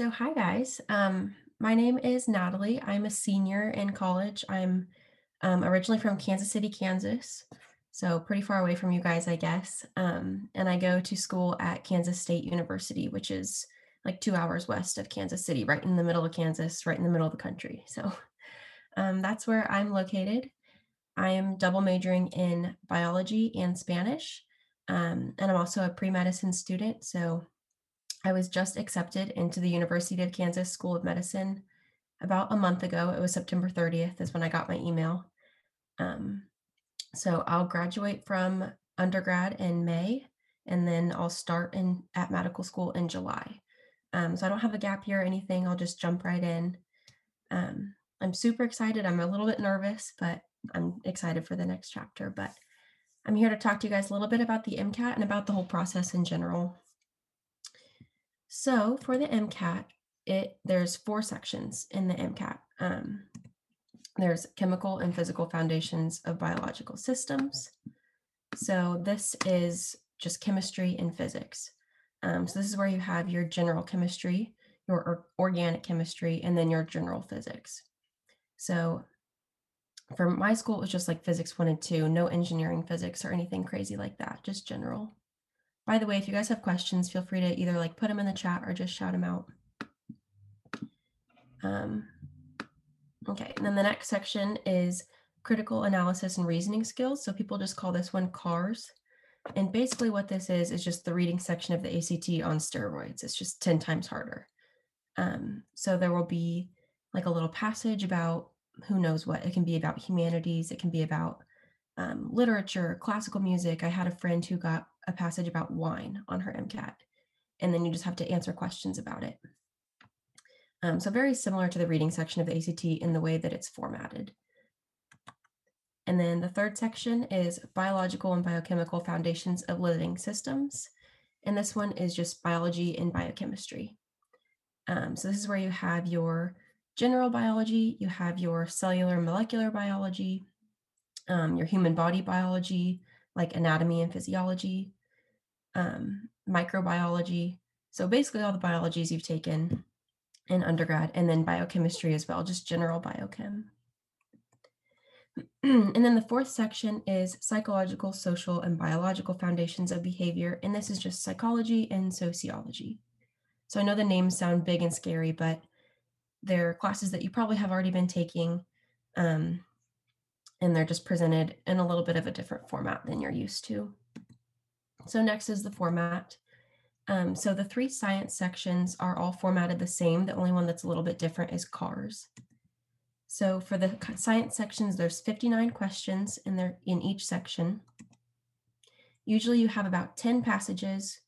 So, hi guys. Um, my name is Natalie. I'm a senior in college. I'm um, originally from Kansas City, Kansas, so pretty far away from you guys, I guess. Um, and I go to school at Kansas State University, which is like two hours west of Kansas City, right in the middle of Kansas, right in the middle of the country. So um, that's where I'm located. I am double majoring in biology and Spanish. Um, and I'm also a pre medicine student. So I was just accepted into the University of Kansas School of Medicine about a month ago. It was September 30th, is when I got my email. Um, so I'll graduate from undergrad in May, and then I'll start in at medical school in July. Um, so I don't have a gap year or anything. I'll just jump right in. Um, I'm super excited. I'm a little bit nervous, but I'm excited for the next chapter. But I'm here to talk to you guys a little bit about the MCAT and about the whole process in general. So for the MCAT, it there's four sections in the MCAT. Um, there's chemical and physical foundations of biological systems. So this is just chemistry and physics. Um, so this is where you have your general chemistry, your organic chemistry, and then your general physics. So for my school, it was just like physics one and two, no engineering physics or anything crazy like that, just general. By the way, if you guys have questions, feel free to either like put them in the chat or just shout them out. Um, okay, and then the next section is critical analysis and reasoning skills. So people just call this one CARS. And basically what this is, is just the reading section of the ACT on steroids. It's just 10 times harder. Um, so there will be like a little passage about who knows what. It can be about humanities. It can be about um, literature, classical music. I had a friend who got a passage about wine on her MCAT, and then you just have to answer questions about it. Um, so very similar to the reading section of the ACT in the way that it's formatted. And then the third section is biological and biochemical foundations of living systems. And this one is just biology and biochemistry. Um, so this is where you have your general biology, you have your cellular molecular biology, um, your human body biology, like anatomy and physiology, um, microbiology. So basically all the biologies you've taken in undergrad, and then biochemistry as well, just general biochem. and then the fourth section is psychological, social, and biological foundations of behavior. And this is just psychology and sociology. So I know the names sound big and scary, but they're classes that you probably have already been taking. Um, and they're just presented in a little bit of a different format than you're used to. So next is the format. Um, so the three science sections are all formatted the same. The only one that's a little bit different is CARS. So for the science sections, there's 59 questions in there in each section. Usually you have about 10 passages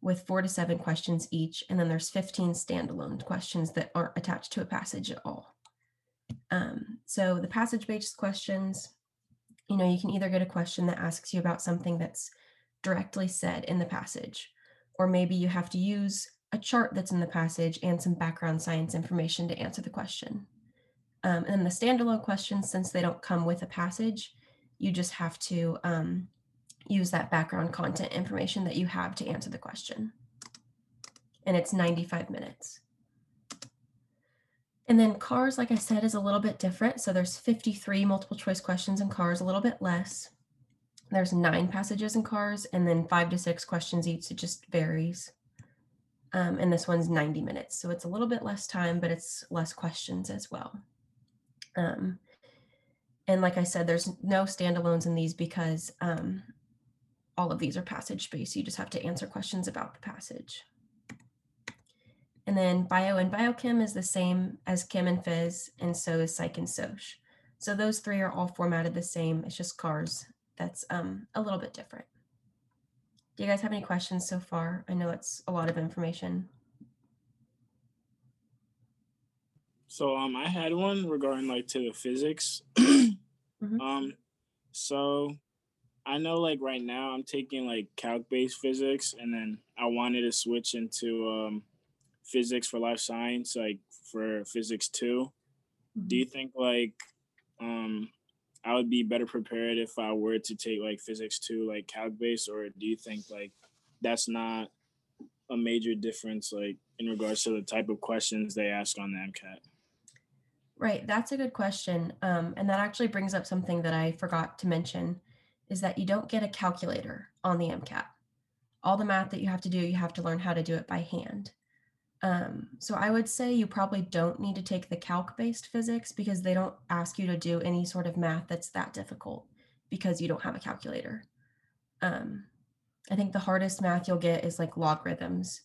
with four to seven questions each, and then there's 15 standalone questions that aren't attached to a passage at all. Um, so the passage-based questions, you know, you can either get a question that asks you about something that's directly said in the passage, or maybe you have to use a chart that's in the passage and some background science information to answer the question. Um, and the standalone questions, since they don't come with a passage, you just have to um, use that background content information that you have to answer the question. And it's 95 minutes. And then cars, like I said, is a little bit different. So there's 53 multiple choice questions in cars, a little bit less. There's nine passages in cars and then five to six questions each. It just varies. Um, and this one's 90 minutes. So it's a little bit less time, but it's less questions as well. Um, and like I said, there's no standalones in these because um, all of these are passage based. You just have to answer questions about the passage. And then bio and biochem is the same as chem and phys, and so is psych and soc. So those three are all formatted the same. It's just cars that's um, a little bit different. Do you guys have any questions so far? I know it's a lot of information. So um, I had one regarding like to the physics. mm-hmm. Um, so I know like right now I'm taking like calc based physics, and then I wanted to switch into um physics for life science, like for physics 2 mm-hmm. Do you think like um I would be better prepared if I were to take like physics two, like calc based, or do you think like that's not a major difference, like in regards to the type of questions they ask on the MCAT? Right, that's a good question. Um, and that actually brings up something that I forgot to mention is that you don't get a calculator on the MCAT. All the math that you have to do, you have to learn how to do it by hand. Um, so I would say you probably don't need to take the calc-based physics because they don't ask you to do any sort of math that's that difficult because you don't have a calculator. Um, I think the hardest math you'll get is like logarithms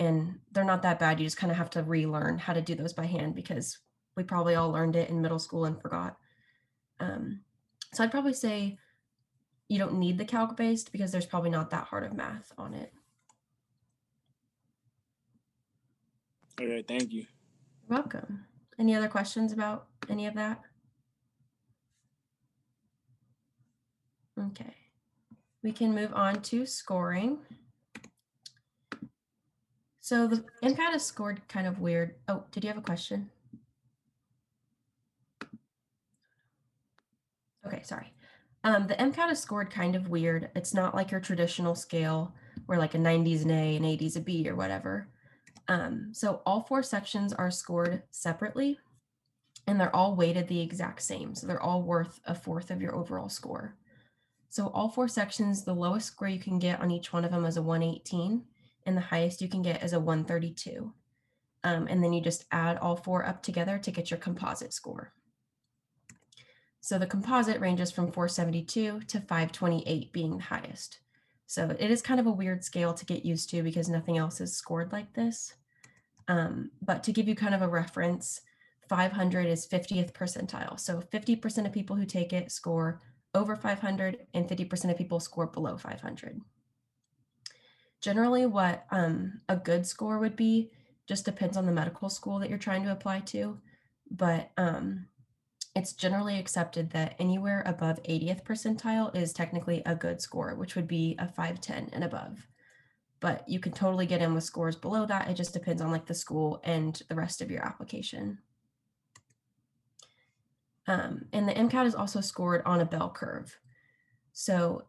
and they're not that bad. You just kind of have to relearn how to do those by hand because we probably all learned it in middle school and forgot. Um, so I'd probably say you don't need the calc based because there's probably not that hard of math on it. Okay, thank you. You're welcome. Any other questions about any of that? Okay, we can move on to scoring. So the MCAT is scored kind of weird. Oh, did you have a question? Okay, sorry. Um, the MCAT is scored kind of weird. It's not like your traditional scale where like a 90s an A and 80s a B or whatever. Um, so all four sections are scored separately and they're all weighted the exact same. So they're all worth a fourth of your overall score. So all four sections, the lowest score you can get on each one of them is a 118 and the highest you can get is a 132. Um, and then you just add all four up together to get your composite score. So the composite ranges from 472 to 528 being the highest. So it is kind of a weird scale to get used to because nothing else is scored like this. Um, but to give you kind of a reference, 500 is 50th percentile. So 50% of people who take it score over 500 and 50% of people score below 500. Generally what um, a good score would be just depends on the medical school that you're trying to apply to. But um, it's generally accepted that anywhere above 80th percentile is technically a good score, which would be a 510 and above. But you can totally get in with scores below that. It just depends on like the school and the rest of your application. Um, and the MCAT is also scored on a bell curve. So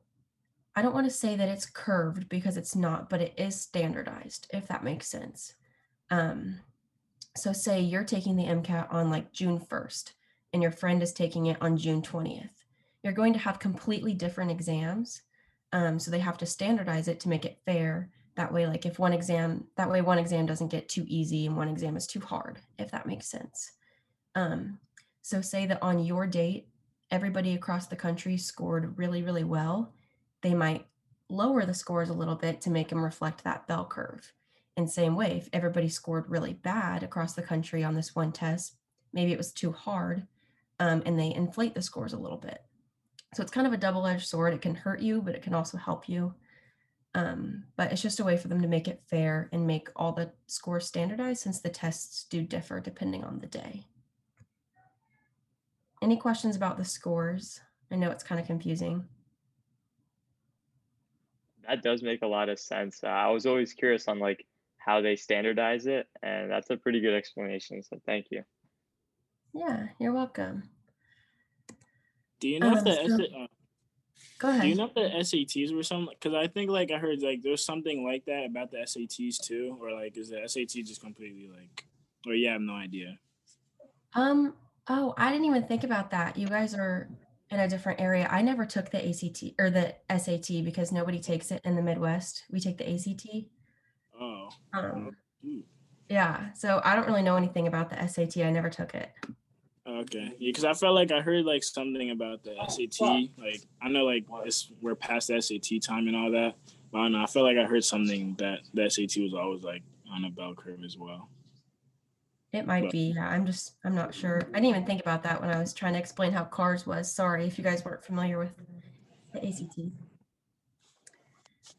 I don't want to say that it's curved because it's not, but it is standardized, if that makes sense. Um, so say you're taking the MCAT on like June 1st and your friend is taking it on June 20th. You're going to have completely different exams. Um, so they have to standardize it to make it fair. That way, like if one exam, that way one exam doesn't get too easy and one exam is too hard, if that makes sense. Um, so say that on your date, everybody across the country scored really, really well. They might lower the scores a little bit to make them reflect that bell curve. And same way, if everybody scored really bad across the country on this one test, maybe it was too hard, um, and they inflate the scores a little bit. So it's kind of a double edged sword. It can hurt you, but it can also help you. Um, but it's just a way for them to make it fair and make all the scores standardized since the tests do differ depending on the day. Any questions about the scores? I know it's kind of confusing. That does make a lot of sense. Uh, I was always curious on like how they standardize it, and that's a pretty good explanation. So thank you. Yeah, you're welcome. Do you know um, if the so, uh, go ahead? Do you know if the SATs were something? Because I think like I heard like there's something like that about the SATs too, or like is the SAT just completely like, or yeah, I have no idea. Um. Oh, I didn't even think about that. You guys are in a different area. I never took the ACT or the SAT because nobody takes it in the Midwest. We take the ACT. Oh. Um. Yeah. So I don't really know anything about the SAT. I never took it. Okay, yeah, because I felt like I heard like something about the SAT. Like I know like it's we're past the SAT time and all that, but I don't know. I felt like I heard something that the SAT was always like on a bell curve as well. It might but, be. Yeah, I'm just I'm not sure. I didn't even think about that when I was trying to explain how cars was. Sorry if you guys weren't familiar with the ACT.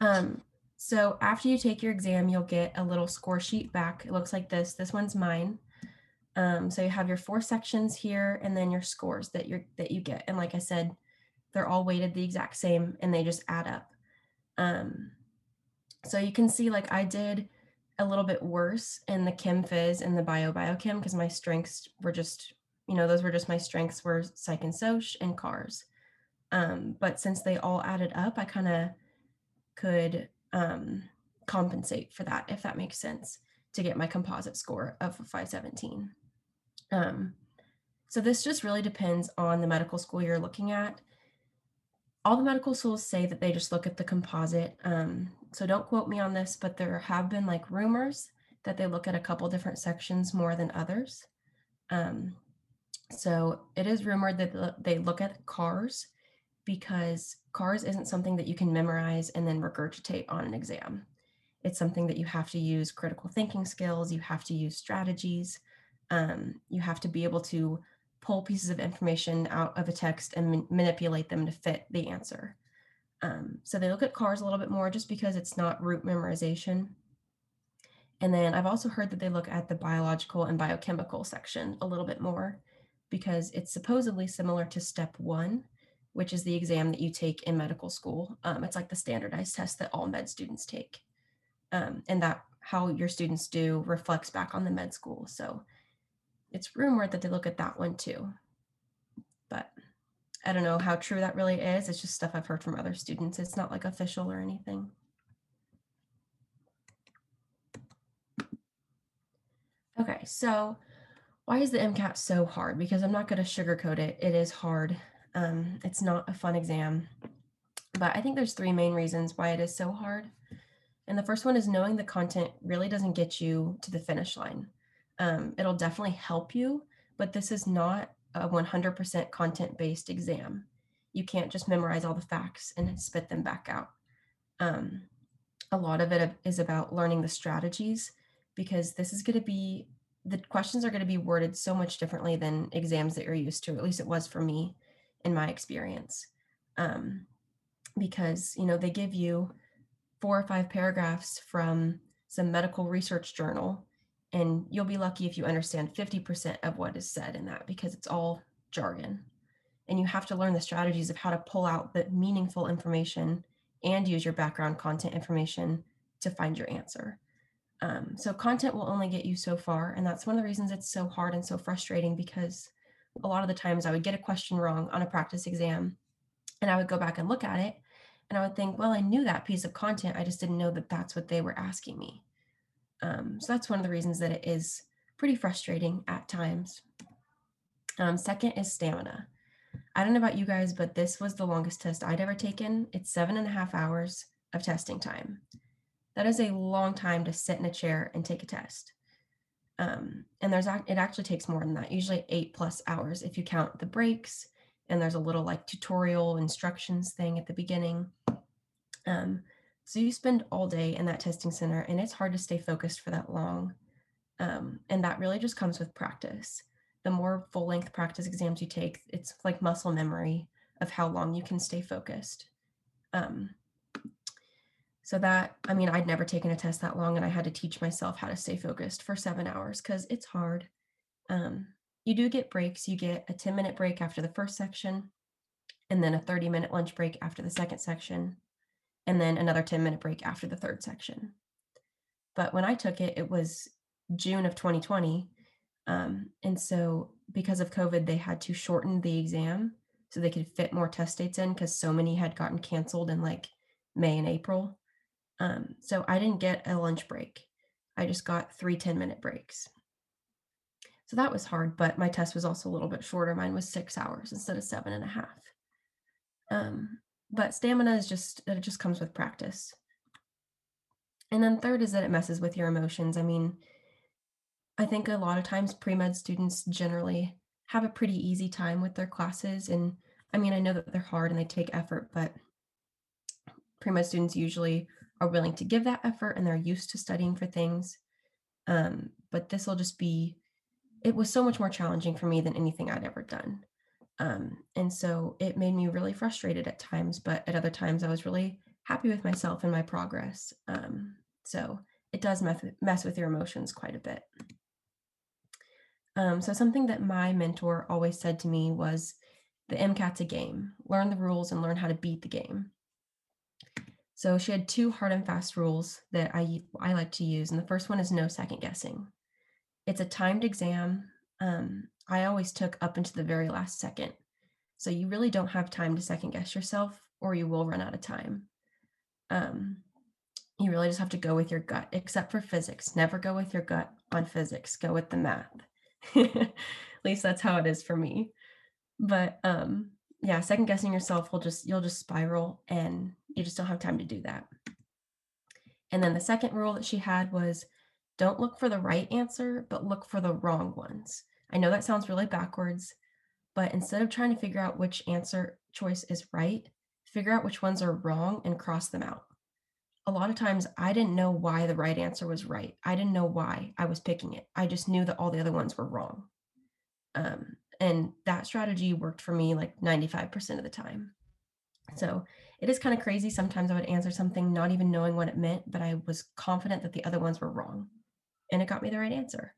Um. So after you take your exam, you'll get a little score sheet back. It looks like this. This one's mine. Um, so you have your four sections here and then your scores that you're that you get. And like I said, they're all weighted the exact same and they just add up. Um, so you can see like I did a little bit worse in the chem phys and the bio biochem because my strengths were just, you know, those were just my strengths were psych and soc and cars. Um, but since they all added up, I kind of could um, compensate for that, if that makes sense, to get my composite score of 517. Um, so this just really depends on the medical school you're looking at. All the medical schools say that they just look at the composite. Um, so don't quote me on this, but there have been like rumors that they look at a couple different sections more than others. Um, so it is rumored that they look at CARS because CARS isn't something that you can memorize and then regurgitate on an exam. It's something that you have to use critical thinking skills, you have to use strategies, um, you have to be able to pull pieces of information out of a text and ma- manipulate them to fit the answer. Um, so they look at CARS a little bit more just because it's not root memorization. And then I've also heard that they look at the biological and biochemical section a little bit more because it's supposedly similar to step one, which is the exam that you take in medical school. Um, it's like the standardized test that all med students take. Um, and that how your students do reflects back on the med school. So it's rumored that they look at that one too. But I don't know how true that really is. It's just stuff I've heard from other students. It's not like official or anything. Okay, so why is the MCAT so hard? Because I'm not going to sugarcoat it. It is hard. Um, it's not a fun exam. But I think there's three main reasons why it is so hard. And the first one is knowing the content really doesn't get you to the finish line. Um, it'll definitely help you, but this is not a 100% content based exam. You can't just memorize all the facts and spit them back out. Um, a lot of it is about learning the strategies because this is going to be the questions are going to be worded so much differently than exams that you're used to. At least it was for me in my experience. Um, because, you know, they give you four or five paragraphs from some medical research journal, and you'll be lucky if you understand 50% of what is said in that because it's all jargon. And you have to learn the strategies of how to pull out the meaningful information and use your background content information to find your answer. Um, so content will only get you so far. And that's one of the reasons it's so hard and so frustrating because a lot of the times I would get a question wrong on a practice exam and I would go back and look at it and I would think, well, I knew that piece of content. I just didn't know that that's what they were asking me. Um, so that's one of the reasons that it is pretty frustrating at times. Um, second is stamina. I don't know about you guys, but this was the longest test I'd ever taken. It's seven and a half hours of testing time. That is a long time to sit in a chair and take a test. Um, and there's it actually takes more than that, usually eight plus hours if you count the breaks. And there's a little like tutorial instructions thing at the beginning. Um, so you spend all day in that testing center, and it's hard to stay focused for that long. Um, and that really just comes with practice. The more full length practice exams you take, it's like muscle memory of how long you can stay focused. Um, so that, I mean, I'd never taken a test that long and I had to teach myself how to stay focused for seven hours because it's hard. Um, you do get breaks. You get a 10 minute break after the first section, and then a 30 minute lunch break after the second section, and then another 10 minute break after the third section. But when I took it, it was June of 2020. Um, and so because of COVID, they had to shorten the exam so they could fit more test dates in because so many had gotten canceled in like May and April. Um, so I didn't get a lunch break. I just got three 10 minute breaks. So that was hard, but my test was also a little bit shorter. Mine was six hours instead of seven and a half. Um, but stamina is just, it just comes with practice. And then third is that it messes with your emotions. I mean, I think a lot of times pre med students generally have a pretty easy time with their classes. And I mean, I know that they're hard and they take effort, but pre med students usually are willing to give that effort and they're used to studying for things. Um, but this will just be, it was so much more challenging for me than anything I'd ever done. Um, and so it made me really frustrated at times, but at other times I was really happy with myself and my progress. Um, so it does mess, mess with your emotions quite a bit. Um, so something that my mentor always said to me was the MCAT's a game. Learn the rules and learn how to beat the game. So she had two hard and fast rules that I I like to use, and the first one is no second guessing. It's a timed exam. Um, I always took up into the very last second, so you really don't have time to second guess yourself, or you will run out of time. Um, you really just have to go with your gut, except for physics. Never go with your gut on physics, go with the math. At least that's how it is for me. But um, yeah, second guessing yourself will just, you'll just spiral and you just don't have time to do that. And then the second rule that she had was don't look for the right answer, but look for the wrong ones. I know that sounds really backwards, but instead of trying to figure out which answer choice is right, figure out which ones are wrong and cross them out. A lot of times I didn't know why the right answer was right. I didn't know why I was picking it. I just knew that all the other ones were wrong. Um, and that strategy worked for me like 95% of the time. So it is kind of crazy. Sometimes I would answer something not even knowing what it meant, but I was confident that the other ones were wrong. And it got me the right answer.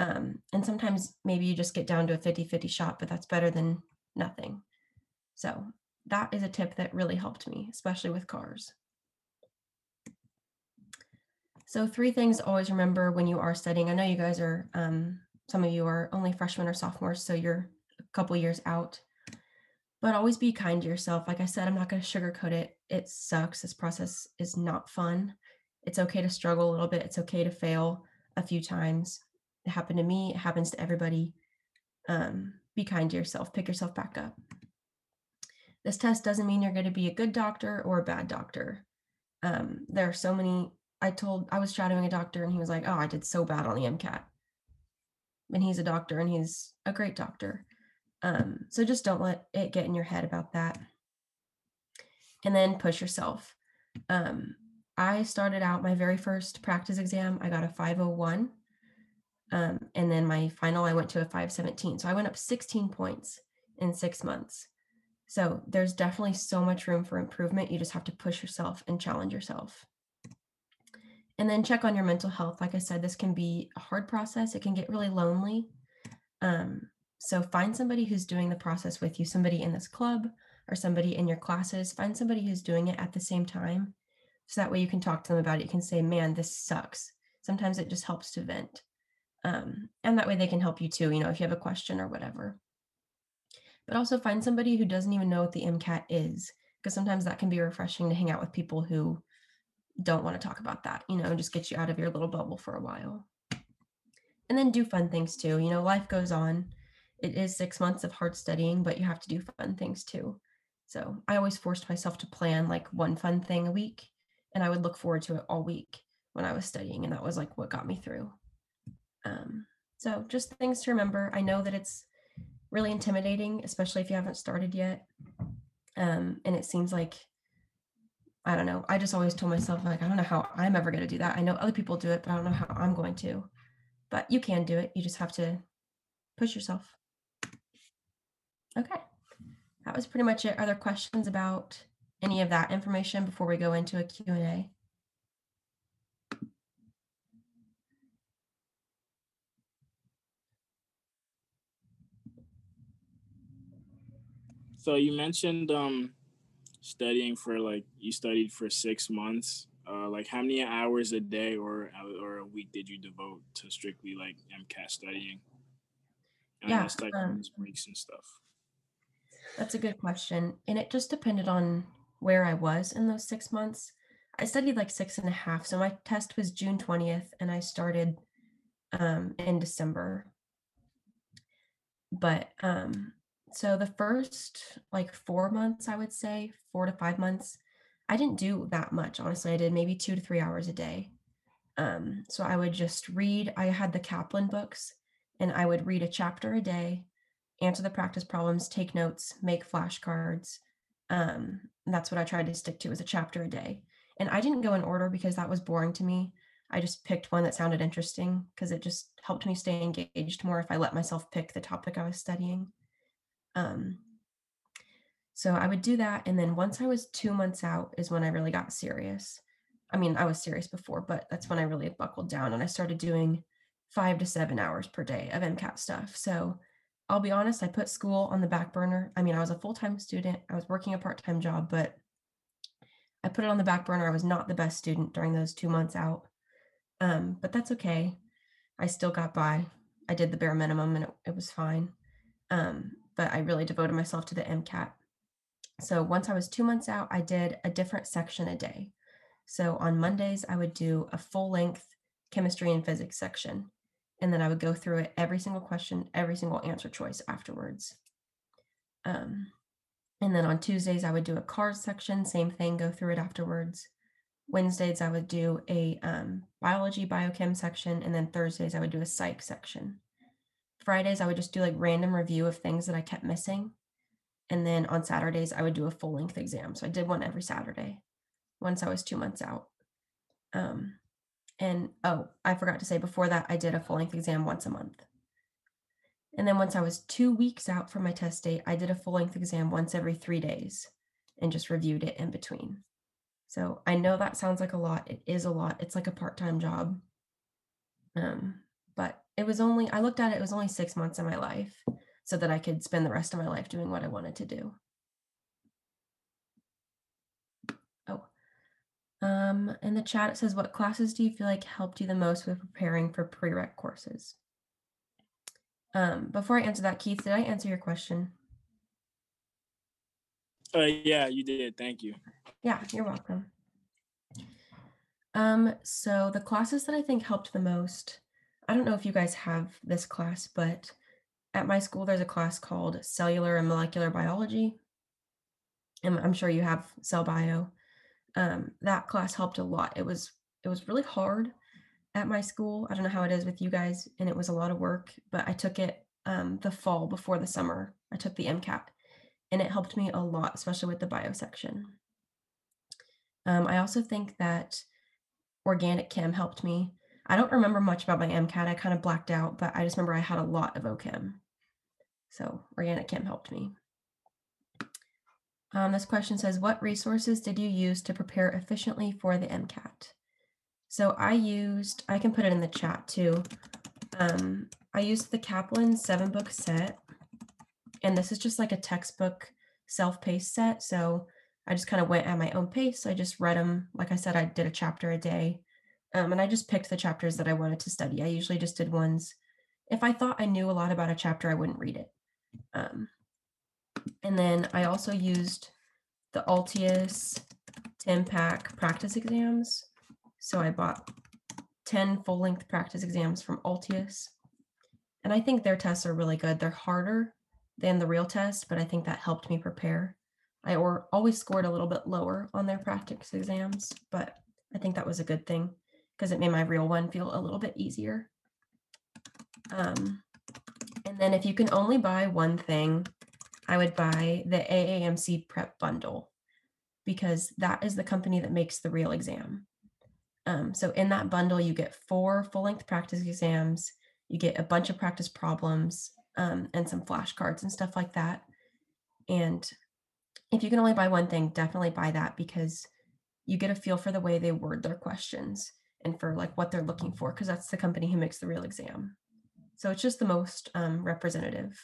Um, and sometimes maybe you just get down to a 50 50 shot, but that's better than nothing. So that is a tip that really helped me, especially with cars. So, three things always remember when you are studying. I know you guys are, um, some of you are only freshmen or sophomores, so you're a couple years out. But always be kind to yourself. Like I said, I'm not going to sugarcoat it. It sucks. This process is not fun. It's okay to struggle a little bit. It's okay to fail a few times. It happened to me. It happens to everybody. Um, be kind to yourself. Pick yourself back up. This test doesn't mean you're going to be a good doctor or a bad doctor. Um, there are so many. I told I was shadowing a doctor and he was like, "Oh, I did so bad on the MCAT." And he's a doctor and he's a great doctor. Um, so just don't let it get in your head about that. And then push yourself. Um, I started out my very first practice exam. I got a 501. Um, and then my final, I went to a 517. So I went up 16 points in six months. So there's definitely so much room for improvement. You just have to push yourself and challenge yourself. And then check on your mental health. Like I said, this can be a hard process. It can get really lonely. Um, so find somebody who's doing the process with you, somebody in this club or somebody in your classes. Find somebody who's doing it at the same time. So that way you can talk to them about it. You can say, man, this sucks. Sometimes it just helps to vent. Um, and that way they can help you too, you know, if you have a question or whatever. But also find somebody who doesn't even know what the MCAT is, because sometimes that can be refreshing to hang out with people who don't want to talk about that, you know, just get you out of your little bubble for a while. And then do fun things too. You know, life goes on. It is six months of hard studying, but you have to do fun things too. So I always forced myself to plan like one fun thing a week, and I would look forward to it all week when I was studying. And that was like what got me through. Um, so just things to remember. I know that it's really intimidating, especially if you haven't started yet. Um, and it seems like, I don't know, I just always told myself, like, I don't know how I'm ever going to do that. I know other people do it, but I don't know how I'm going to. But you can do it. You just have to push yourself. Okay. That was pretty much it. Are there questions about any of that information before we go into a Q&A? So you mentioned um studying for like you studied for six months. Uh, like how many hours a day or or a week did you devote to strictly like MCAT studying? And yeah, like um, breaks and stuff. That's a good question, and it just depended on where I was in those six months. I studied like six and a half, so my test was June twentieth, and I started um, in December. But um, so the first like four months, I would say, four to five months, I didn't do that much. Honestly, I did maybe two to three hours a day. Um, so I would just read, I had the Kaplan books and I would read a chapter a day, answer the practice problems, take notes, make flashcards. Um, that's what I tried to stick to was a chapter a day. And I didn't go in order because that was boring to me. I just picked one that sounded interesting because it just helped me stay engaged more if I let myself pick the topic I was studying. Um, so I would do that. And then once I was two months out, is when I really got serious. I mean, I was serious before, but that's when I really buckled down and I started doing five to seven hours per day of MCAT stuff. So I'll be honest, I put school on the back burner. I mean, I was a full time student, I was working a part time job, but I put it on the back burner. I was not the best student during those two months out. Um, but that's okay. I still got by. I did the bare minimum and it, it was fine. Um, but I really devoted myself to the MCAT. So once I was two months out, I did a different section a day. So on Mondays, I would do a full length chemistry and physics section. And then I would go through it every single question, every single answer choice afterwards. Um, and then on Tuesdays, I would do a cars section, same thing, go through it afterwards. Wednesdays, I would do a um, biology biochem section. And then Thursdays, I would do a psych section. Fridays, I would just do like random review of things that I kept missing. And then on Saturdays, I would do a full length exam. So I did one every Saturday once I was two months out. Um, and oh, I forgot to say before that, I did a full length exam once a month. And then once I was two weeks out from my test date, I did a full length exam once every three days and just reviewed it in between. So I know that sounds like a lot. It is a lot. It's like a part time job. Um, but it was only, I looked at it, it was only six months of my life so that I could spend the rest of my life doing what I wanted to do. Oh. Um, in the chat, it says, what classes do you feel like helped you the most with preparing for prereq courses? Um, before I answer that, Keith, did I answer your question? Uh, yeah, you did. Thank you. Yeah, you're welcome. Um, so the classes that I think helped the most, I don't know if you guys have this class, but at my school, there's a class called Cellular and Molecular Biology. And I'm sure you have cell bio um, that class helped a lot. It was it was really hard at my school. I don't know how it is with you guys, and it was a lot of work. But I took it um, the fall before the summer. I took the MCAT, and it helped me a lot, especially with the bio section. Um, I also think that organic chem helped me. I don't remember much about my MCAT. I kind of blacked out, but I just remember I had a lot of OChem. So organic chem helped me. Um, this question says, what resources did you use to prepare efficiently for the MCAT? So I used, I can put it in the chat too. Um, I used the Kaplan seven book set, and this is just like a textbook self-paced set. So I just kind of went at my own pace. I just read them. Like I said, I did a chapter a day. Um, and I just picked the chapters that I wanted to study. I usually just did ones. If I thought I knew a lot about a chapter, I wouldn't read it. Um, and then I also used the Altius 10 pack practice exams. So I bought 10 full length practice exams from Altius. And I think their tests are really good. They're harder than the real test, but I think that helped me prepare. I or, always scored a little bit lower on their practice exams, but I think that was a good thing because it made my real one feel a little bit easier. Um, and then if you can only buy one thing, I would buy the AAMC prep bundle because that is the company that makes the real exam. Um, so in that bundle, you get four full length practice exams, you get a bunch of practice problems um, and some flashcards and stuff like that. And if you can only buy one thing, definitely buy that because you get a feel for the way they word their questions and for like what they're looking for because that's the company who makes the real exam. So it's just the most um, representative.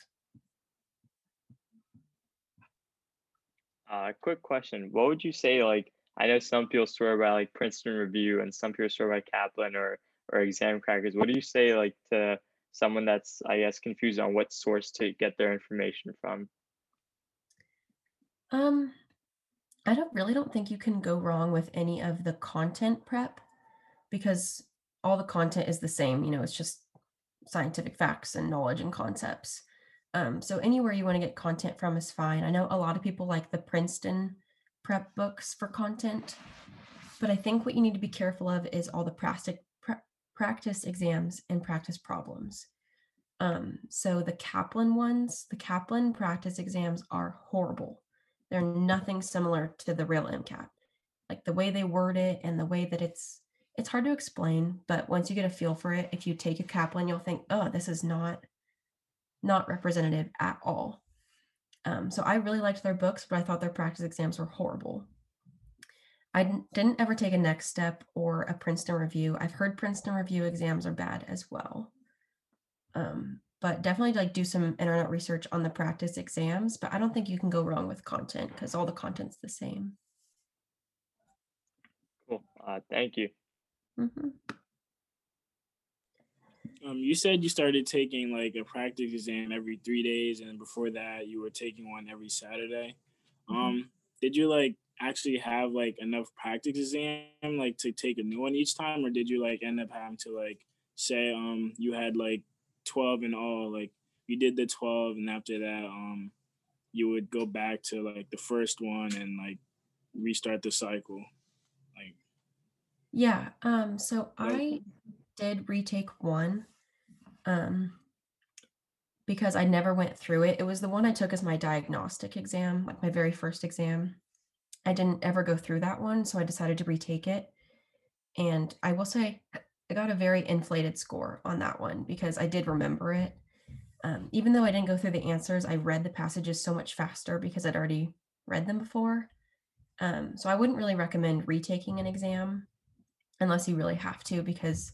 Uh, quick question. What would you say, like, I know some people swear by like Princeton Review and some people swear by Kaplan or, or Examkrackers. What do you say, like, to someone that's, I guess, confused on what source to get their information from? Um, I don't really don't think you can go wrong with any of the content prep because all the content is the same. You know, it's just scientific facts and knowledge and concepts. Um, so anywhere you want to get content from is fine. I know a lot of people like the Princeton prep books for content, but I think what you need to be careful of is all the practice practice exams and practice problems. Um, so the Kaplan ones, the Kaplan practice exams are horrible. They're nothing similar to the real MCAT. Like the way they word it and the way that it's it's hard to explain, but once you get a feel for it, if you take a Kaplan, you'll think, oh, this is not not representative at all. Um, so I really liked their books, but I thought their practice exams were horrible. I didn't ever take a next step or a Princeton review. I've heard Princeton review exams are bad as well. Um, but definitely like do some internet research on the practice exams, but I don't think you can go wrong with content because all the content's the same. Cool. Uh, thank you. Mm-hmm. Um, you said you started taking like a practice exam every three days, and before that, you were taking one every Saturday. Mm-hmm. Um, did you like actually have like enough practice exam like to take a new one each time or did you like end up having to like say um you had like 12 in all like you did the 12 and after that um you would go back to like the first one and like restart the cycle yeah um so i did retake one um because I never went through it. It was the one I took as my diagnostic exam, like my very first exam. I didn't ever go through that one, so I decided to retake it. And I will say, I got a very inflated score on that one because I did remember it. Um, even though I didn't go through the answers, I read the passages so much faster because I'd already read them before. Um, so I wouldn't really recommend retaking an exam unless you really have to because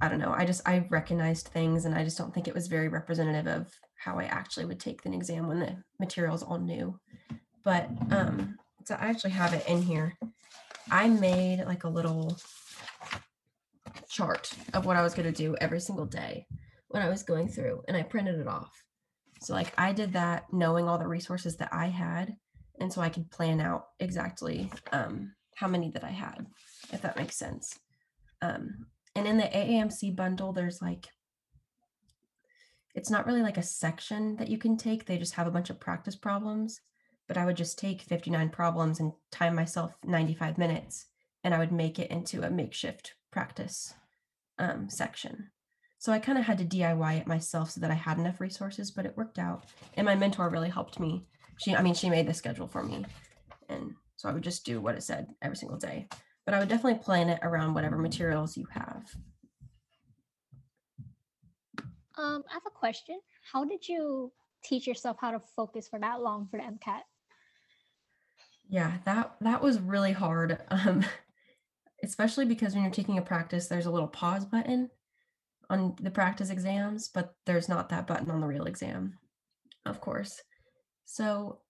I don't know. I just I recognized things and I just don't think it was very representative of how I actually would take an exam when the material's all new. But um so I actually have it in here. I made like a little chart of what I was going to do every single day when I was going through and I printed it off. So like I did that knowing all the resources that I had and so I could plan out exactly um how many that I had if that makes sense. Um and in the AAMC bundle, there's like, it's not really like a section that you can take. They just have a bunch of practice problems. But I would just take 59 problems and time myself 95 minutes, and I would make it into a makeshift practice um, section. So I kind of had to DIY it myself so that I had enough resources, but it worked out. And my mentor really helped me. She, I mean, she made the schedule for me. And so I would just do what it said every single day but I would definitely plan it around whatever materials you have. Um, I have a question. How did you teach yourself how to focus for that long for the MCAT? Yeah, that that was really hard. Um, especially because when you're taking a practice, there's a little pause button on the practice exams, but there's not that button on the real exam, of course. So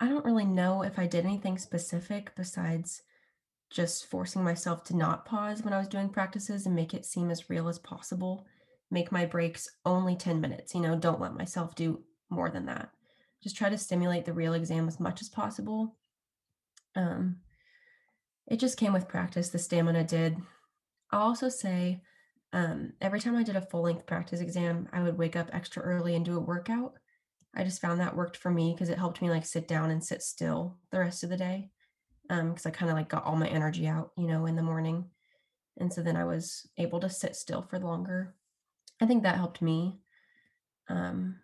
I don't really know if I did anything specific besides just forcing myself to not pause when I was doing practices and make it seem as real as possible. Make my breaks only 10 minutes, you know, don't let myself do more than that. Just try to stimulate the real exam as much as possible. Um, it just came with practice, the stamina did. I'll also say um, every time I did a full length practice exam, I would wake up extra early and do a workout I just found that worked for me because it helped me like sit down and sit still the rest of the day. Um, because I kind of like got all my energy out, you know, in the morning. And so then I was able to sit still for longer. I think that helped me. Um,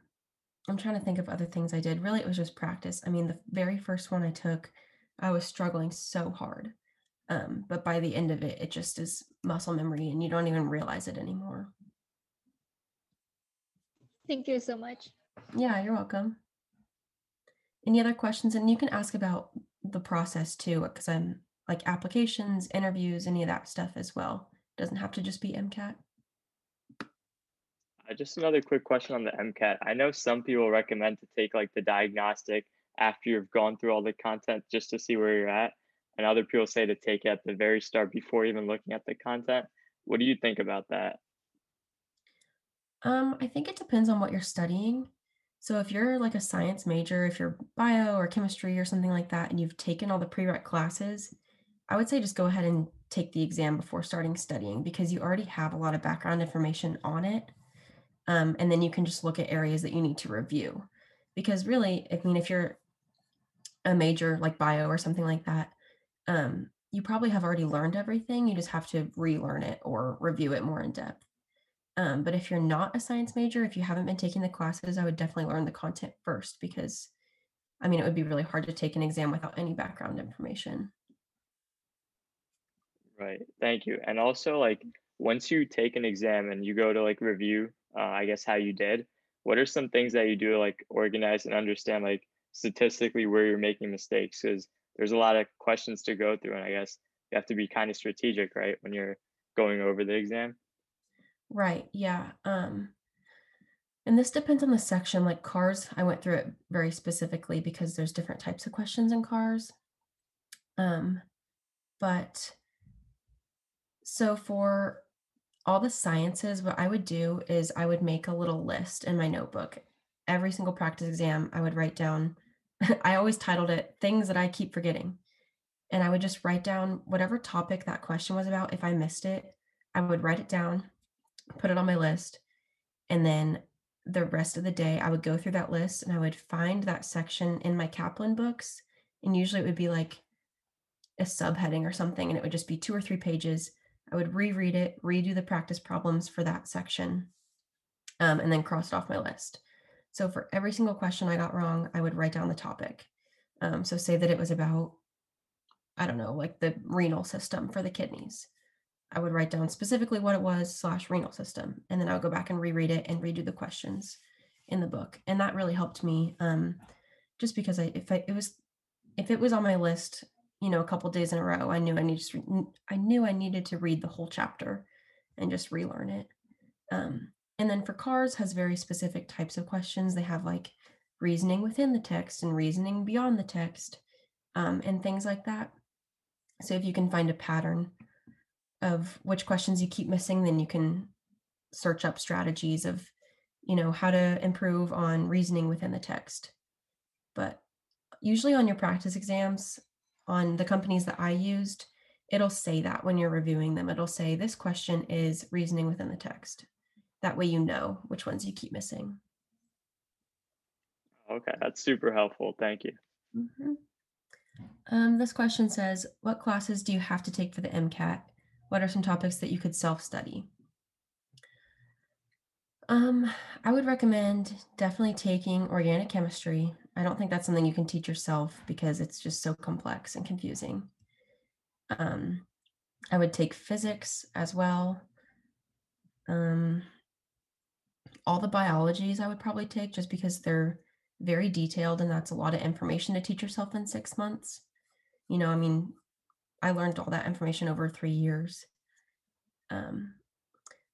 I'm trying to think of other things I did. Really, it was just practice. I mean, the very first one I took, I was struggling so hard. Um, but by the end of it, it just is muscle memory and you don't even realize it anymore. Thank you so much. Yeah, you're welcome. Any other questions? And you can ask about the process too, because I'm like applications, interviews, any of that stuff as well. It Doesn't have to just be MCAT. Uh, just another quick question on the MCAT. I know some people recommend to take like the diagnostic after you've gone through all the content just to see where you're at. And other people say to take it at the very start before even looking at the content. What do you think about that? Um, I think it depends on what you're studying. So if you're like a science major, if you're bio or chemistry or something like that, and you've taken all the prereq classes, I would say just go ahead and take the exam before starting studying because you already have a lot of background information on it. Um, and then you can just look at areas that you need to review. Because really, I mean, if you're a major like bio or something like that, um, you probably have already learned everything. You just have to relearn it or review it more in depth. Um, but if you're not a science major, if you haven't been taking the classes, I would definitely learn the content first because I mean, it would be really hard to take an exam without any background information. Right. Thank you. And also, like, once you take an exam and you go to like review, uh, I guess, how you did, what are some things that you do to like organize and understand, like, statistically where you're making mistakes? Because there's a lot of questions to go through. And I guess you have to be kind of strategic, right, when you're going over the exam. Right. Yeah. Um, and this depends on the section. Like cars, I went through it very specifically because there's different types of questions in cars. Um, but so for all the sciences, what I would do is I would make a little list in my notebook. Every single practice exam, I would write down I always titled it Things That I Keep Forgetting. And I would just write down whatever topic that question was about. If I missed it, I would write it down, put it on my list, and then the rest of the day I would go through that list and I would find that section in my Kaplan books. And usually it would be like a subheading or something, and it would just be two or three pages. I would reread it, redo the practice problems for that section, um, and then cross it off my list. So for every single question I got wrong, I would write down the topic. Um, so say that it was about, I don't know, like the renal system for the kidneys. I would write down specifically what it was slash renal system, and then I would go back and reread it and redo the questions in the book, and that really helped me. Um, just because I, if I, it was, if it was on my list, you know, a couple days in a row, I knew I needed, to, I knew I needed to read the whole chapter, and just relearn it. Um, and then for CARS has very specific types of questions. They have like reasoning within the text and reasoning beyond the text, um, and things like that. So if you can find a pattern of which questions you keep missing, then you can search up strategies of, you know, how to improve on reasoning within the text. But usually on your practice exams, on the companies that I used, it'll say that when you're reviewing them, it'll say this question is reasoning within the text. That way you know which ones you keep missing. Okay, that's super helpful. Thank you. Mm-hmm. Um, this question says, what classes do you have to take for the MCAT? What are some topics that you could self-study? Um, I would recommend definitely taking organic chemistry. I don't think that's something you can teach yourself because it's just so complex and confusing. Um, I would take physics as well. Um, all the biologies I would probably take just because they're very detailed and that's a lot of information to teach yourself in six months. You know, I mean, I learned all that information over three years. Um,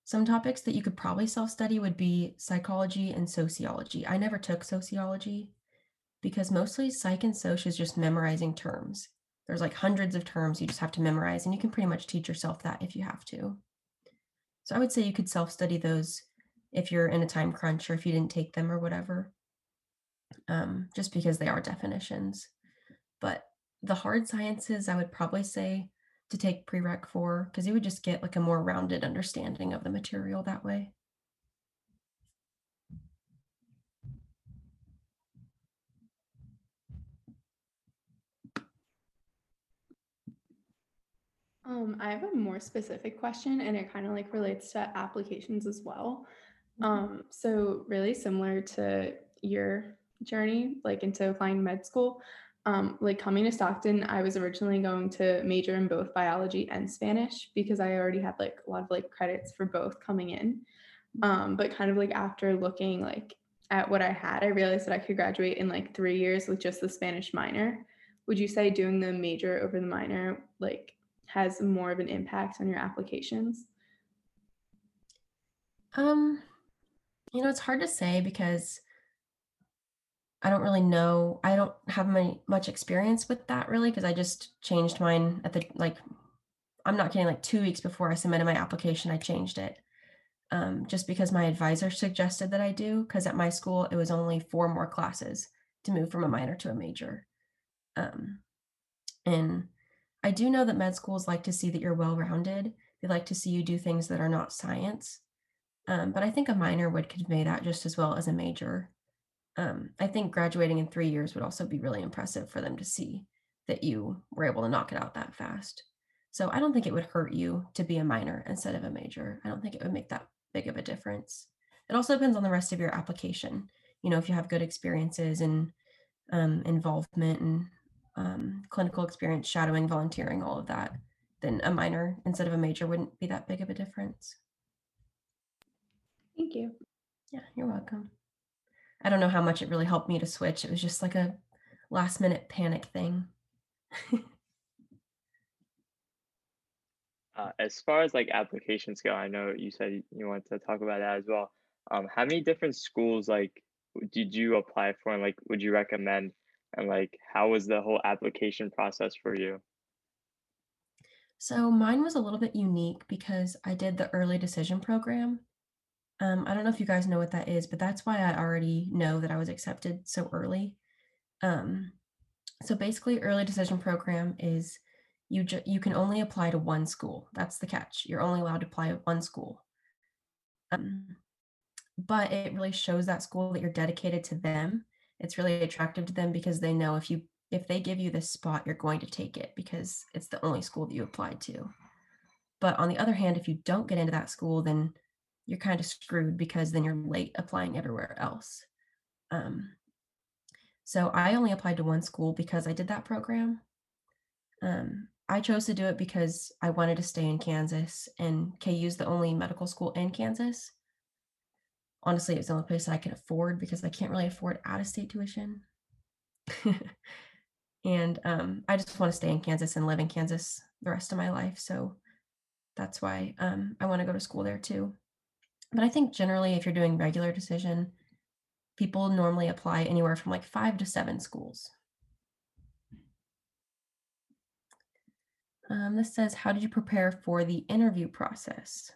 some topics that you could probably self study would be psychology and sociology. I never took sociology because mostly psych and soc is just memorizing terms. There's like hundreds of terms you just have to memorize, and you can pretty much teach yourself that if you have to. So I would say you could self study those if you're in a time crunch or if you didn't take them or whatever, um, just because they are definitions. But the hard sciences, I would probably say to take prereq for because you would just get like a more rounded understanding of the material that way. Um, I have a more specific question and it kind of like relates to applications as well. Mm-hmm. Um, so really similar to your journey, like into applying med school, um, like coming to Stockton, I was originally going to major in both biology and Spanish because I already had like a lot of like credits for both coming in. Um, but kind of like after looking like at what I had, I realized that I could graduate in like three years with just the Spanish minor. Would you say doing the major over the minor like has more of an impact on your applications? Um, you know, it's hard to say because I don't really know. I don't have many, much experience with that really because I just changed mine at the like. I'm not kidding. Like two weeks before I submitted my application, I changed it, um, just because my advisor suggested that I do. Because at my school, it was only four more classes to move from a minor to a major, um, and I do know that med schools like to see that you're well-rounded. They like to see you do things that are not science, um, but I think a minor would convey that just as well as a major um, I think graduating in three years would also be really impressive for them to see that you were able to knock it out that fast. So I don't think it would hurt you to be a minor instead of a major. I don't think it would make that big of a difference. It also depends on the rest of your application. You know, if you have good experiences and um, involvement and um, clinical experience, shadowing, volunteering, all of that, then a minor instead of a major wouldn't be that big of a difference. Thank you. Yeah, you're welcome. I don't know how much it really helped me to switch. It was just like a last minute panic thing. uh, as far as like applications go, I know you said you want to talk about that as well. Um, how many different schools like did you apply for and like would you recommend and like how was the whole application process for you? So mine was a little bit unique because I did the early decision program. Um, I don't know if you guys know what that is, but that's why I already know that I was accepted so early. Um, so basically, early decision program is you ju- you can only apply to one school. That's the catch. You're only allowed to apply to one school. Um, but it really shows that school that you're dedicated to them. It's really attractive to them because they know if you if they give you this spot, you're going to take it because it's the only school that you applied to. But on the other hand, if you don't get into that school, then you're kind of screwed because then you're late applying everywhere else. Um, so I only applied to one school because I did that program. Um, I chose to do it because I wanted to stay in Kansas, and KU is the only medical school in Kansas. Honestly, it's the only place I can afford because I can't really afford out of state tuition. and um, I just want to stay in Kansas and live in Kansas the rest of my life. So that's why um, I want to go to school there too. But I think generally, if you're doing regular decision, people normally apply anywhere from like five to seven schools. Um, this says, how did you prepare for the interview process?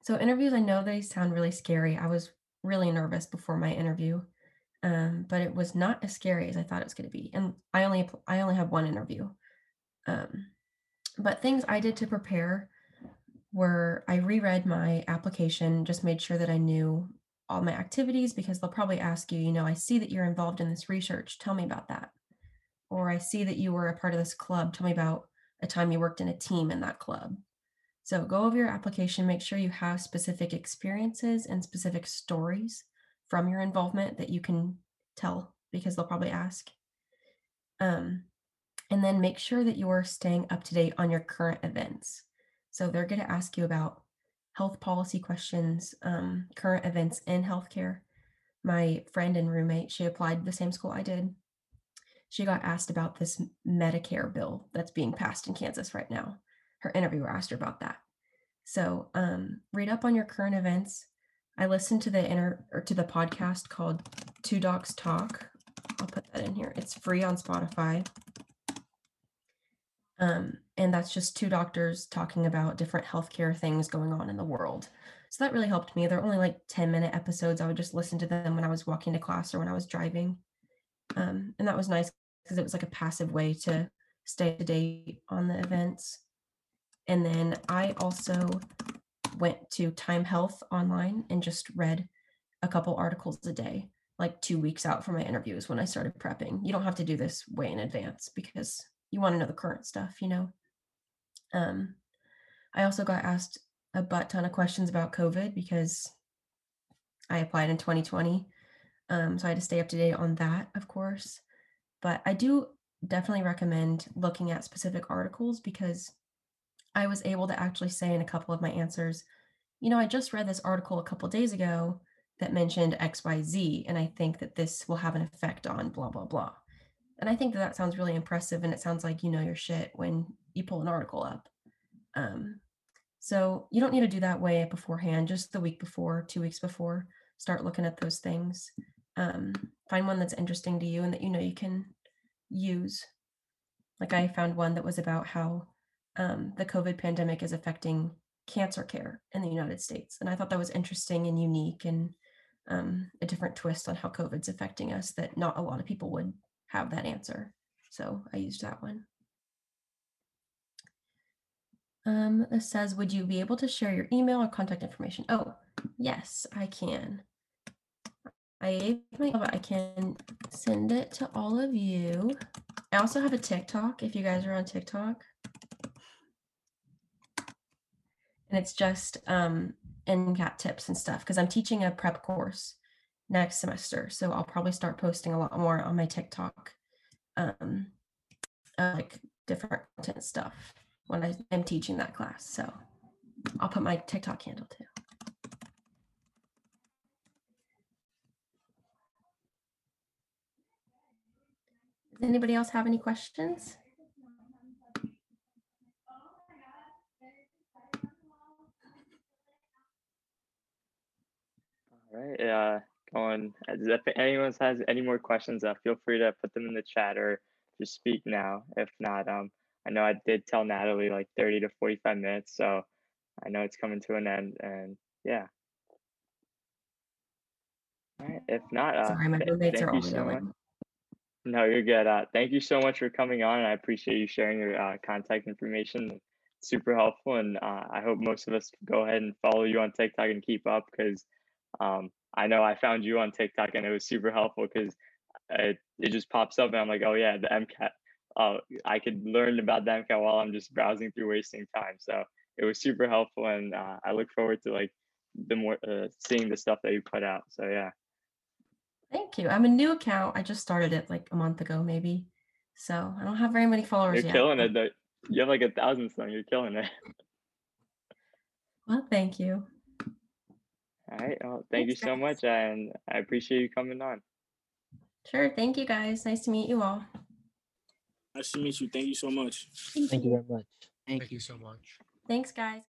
So interviews, I know they sound really scary. I was really nervous before my interview, um, but it was not as scary as I thought it was going to be. And I only I only have one interview. Um, but things I did to prepare were I reread my application, just made sure that I knew all my activities because they'll probably ask you, you know, I see that you're involved in this research. Tell me about that or I see that you were a part of this club. Tell me about a time you worked in a team in that club. So go over your application, make sure you have specific experiences and specific stories from your involvement that you can tell because they'll probably ask. Um, and then make sure that you're staying up to date on your current events. So they're going to ask you about health policy questions, um, current events in healthcare. My friend and roommate, she applied to the same school I did she got asked about this Medicare bill that's being passed in Kansas right now. Her interviewer asked her about that. So um, read up on your current events. I listened to the inter or to the podcast called Two Docs Talk. I'll put that in here. It's free on Spotify. Um, and that's just two doctors talking about different healthcare things going on in the world. So that really helped me. They're only like 10 minute episodes. I would just listen to them when I was walking to class or when I was driving. Um, and that was nice because it was like a passive way to stay to date on the events. And then I also went to Time Health online and just read a couple articles a day, like two weeks out from my interviews when I started prepping. You don't have to do this way in advance because you want to know the current stuff, you know. Um, I also got asked a butt ton of questions about COVID because I applied in 2020. Um, so I had to stay up to date on that, of course. But I do definitely recommend looking at specific articles because I was able to actually say in a couple of my answers, you know, I just read this article a couple days ago that mentioned XYZ, and I think that this will have an effect on blah, blah, blah. And I think that that sounds really impressive, and it sounds like you know your shit when you pull an article up. Um, so you don't need to do that way beforehand, just the week before, two weeks before, start looking at those things um, find one that's interesting to you and that you know you can use. Like I found one that was about how um, the COVID pandemic is affecting cancer care in the United States. And I thought that was interesting and unique and um, a different twist on how COVID's affecting us that not a lot of people would have that answer. So I used that one. Um, this says, would you be able to share your email or contact information? Oh, yes, I can. I my I can send it to all of you. I also have a TikTok if you guys are on TikTok. And it's just um MCAT tips and stuff because I'm teaching a prep course next semester. So I'll probably start posting a lot more on my TikTok. Um uh, like different content stuff when I am teaching that class. So I'll put my TikTok handle too. Does anybody else have any questions? All right. Uh, going. If anyone has any more questions, uh, feel free to put them in the chat or just speak now. If not, um, I know I did tell Natalie like 30 to 45 minutes, so I know it's coming to an end. And yeah. All right. If not, uh, Sorry, my roommates are all so much. No, you're good. Uh, thank you so much for coming on. And I appreciate you sharing your uh, contact information. Super helpful, and uh, I hope most of us go ahead and follow you on TikTok and keep up because um, I know I found you on TikTok and it was super helpful because it, it just pops up and I'm like, oh yeah, the MCAT. Uh, I could learn about them while I'm just browsing through wasting time. So it was super helpful, and uh, I look forward to like the more uh, seeing the stuff that you put out. So yeah. Thank you. I'm a new account. I just started it like a month ago, maybe. So I don't have very many followers yet. You're yet. killing it. Though. You have like a thousand some. You're killing it. Well, thank you. All right. Well, thank you so guys. much, and I appreciate you coming on. Sure. Thank you guys. Nice to meet you all. Nice to meet you. Thank you so much. Thank you very much. Thank you so much. Thanks, guys.